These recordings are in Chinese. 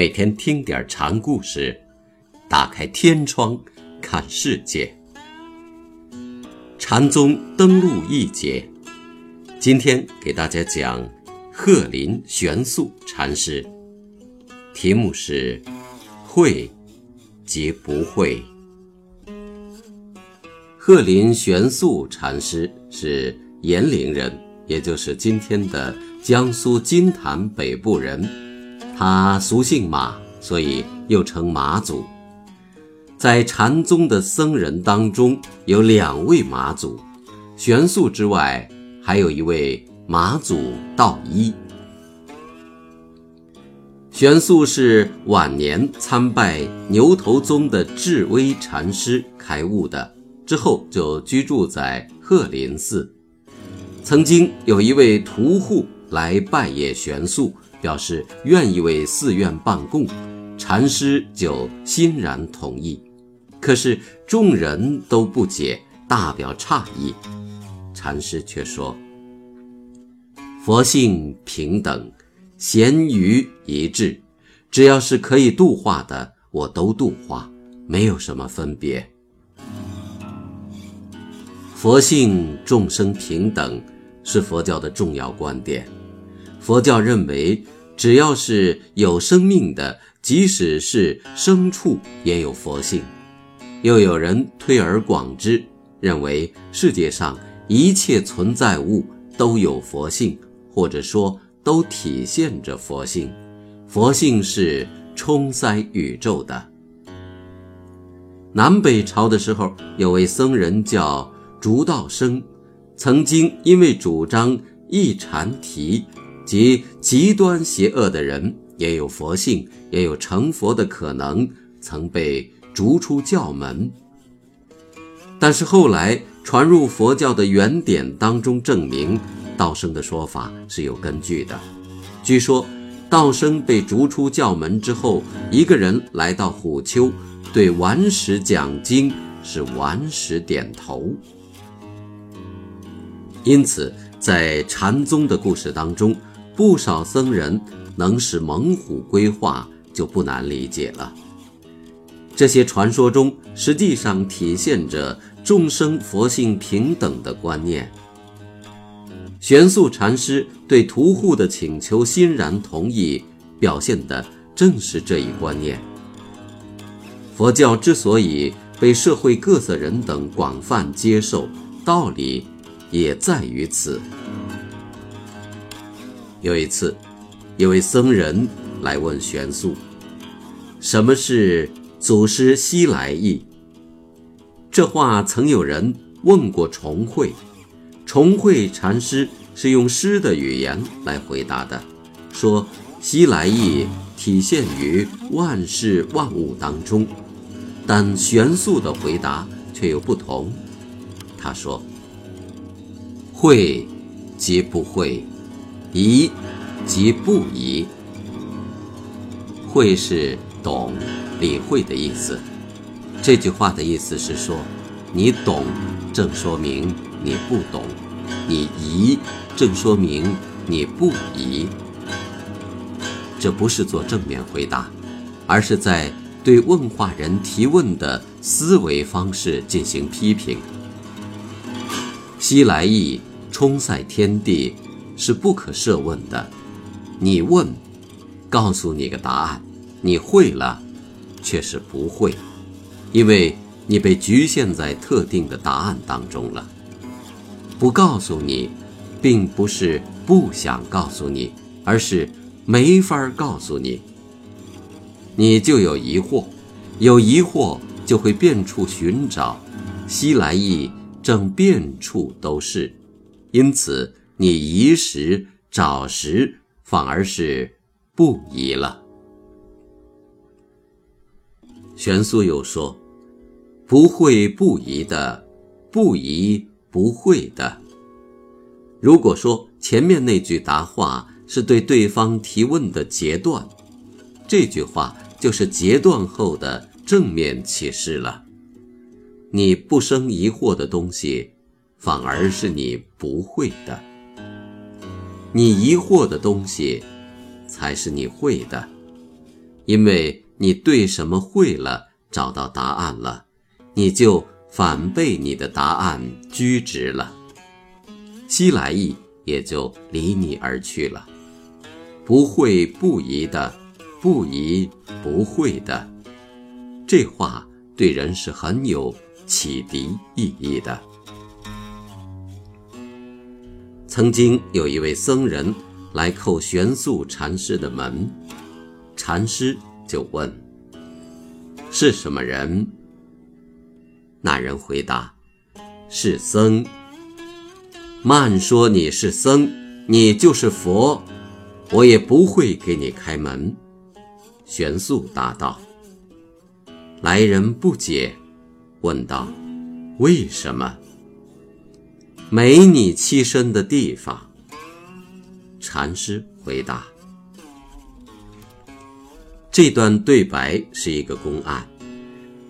每天听点禅故事，打开天窗看世界。禅宗登陆一节，今天给大家讲鹤林玄素禅师，题目是“会即不会”。鹤林玄素禅师是延陵人，也就是今天的江苏金坛北部人。他俗姓马，所以又称马祖。在禅宗的僧人当中，有两位马祖，玄素之外，还有一位马祖道一。玄素是晚年参拜牛头宗的智威禅师开悟的，之后就居住在鹤林寺。曾经有一位屠户来拜谒玄素。表示愿意为寺院办供，禅师就欣然同意。可是众人都不解，大表诧异。禅师却说：“佛性平等，咸愚一致，只要是可以度化的，我都度化，没有什么分别。佛性众生平等，是佛教的重要观点。”佛教认为，只要是有生命的，即使是牲畜，也有佛性。又有人推而广之，认为世界上一切存在物都有佛性，或者说都体现着佛性。佛性是充塞宇宙的。南北朝的时候，有位僧人叫竺道生，曾经因为主张一禅题。即极端邪恶的人也有佛性，也有成佛的可能，曾被逐出教门。但是后来传入佛教的原典当中，证明道生的说法是有根据的。据说道生被逐出教门之后，一个人来到虎丘，对顽石讲经，是顽石点头。因此，在禅宗的故事当中。不少僧人能使猛虎归化，就不难理解了。这些传说中，实际上体现着众生佛性平等的观念。玄素禅师对屠户的请求欣然同意，表现的正是这一观念。佛教之所以被社会各色人等广泛接受，道理也在于此。有一次，一位僧人来问玄素：“什么是祖师西来意？”这话曾有人问过重慧，重慧禅师是用诗的语言来回答的，说：“西来意体现于万事万物当中。”但玄素的回答却有不同，他说：“会即不会。”疑即不疑，会是懂、理会的意思。这句话的意思是说，你懂，正说明你不懂；你疑，正说明你不疑。这不是做正面回答，而是在对问话人提问的思维方式进行批评。西来意冲塞天地。是不可设问的，你问，告诉你个答案，你会了，却是不会，因为你被局限在特定的答案当中了。不告诉你，并不是不想告诉你，而是没法告诉你。你就有疑惑，有疑惑就会变处寻找，西来意正变处都是，因此。你疑时找时，反而是不疑了。玄素又说：“不会不疑的，不疑不会的。”如果说前面那句答话是对对方提问的截断，这句话就是截断后的正面启示了。你不生疑惑的东西，反而是你不会的。你疑惑的东西，才是你会的。因为你对什么会了，找到答案了，你就反被你的答案拘执了，西来意也就离你而去了。不会不疑的，不疑不会的，这话对人是很有启迪意义的。曾经有一位僧人来叩玄素禅师的门，禅师就问：“是什么人？”那人回答：“是僧。”慢说你是僧，你就是佛。我也不会给你开门。”玄素答道。来人不解，问道：“为什么？没你栖身的地方？”禅师回答：“这段对白是一个公案。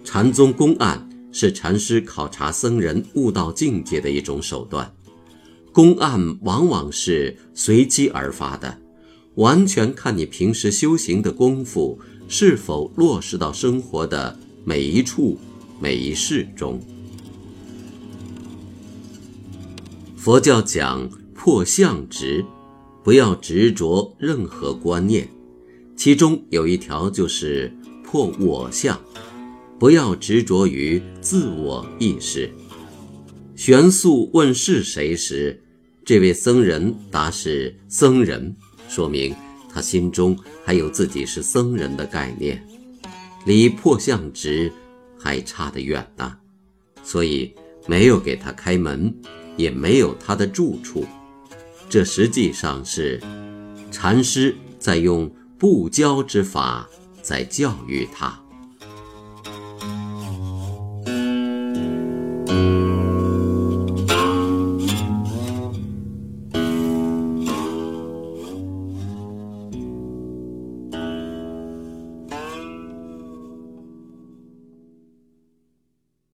禅宗公案是禅师考察僧人悟道境界的一种手段。公案往往是随机而发的。”完全看你平时修行的功夫是否落实到生活的每一处、每一事中。佛教讲破相执，不要执着任何观念，其中有一条就是破我相，不要执着于自我意识。玄素问是谁时，这位僧人答是僧人。说明他心中还有自己是僧人的概念，离破相执还差得远呢，所以没有给他开门，也没有他的住处。这实际上是禅师在用不教之法在教育他。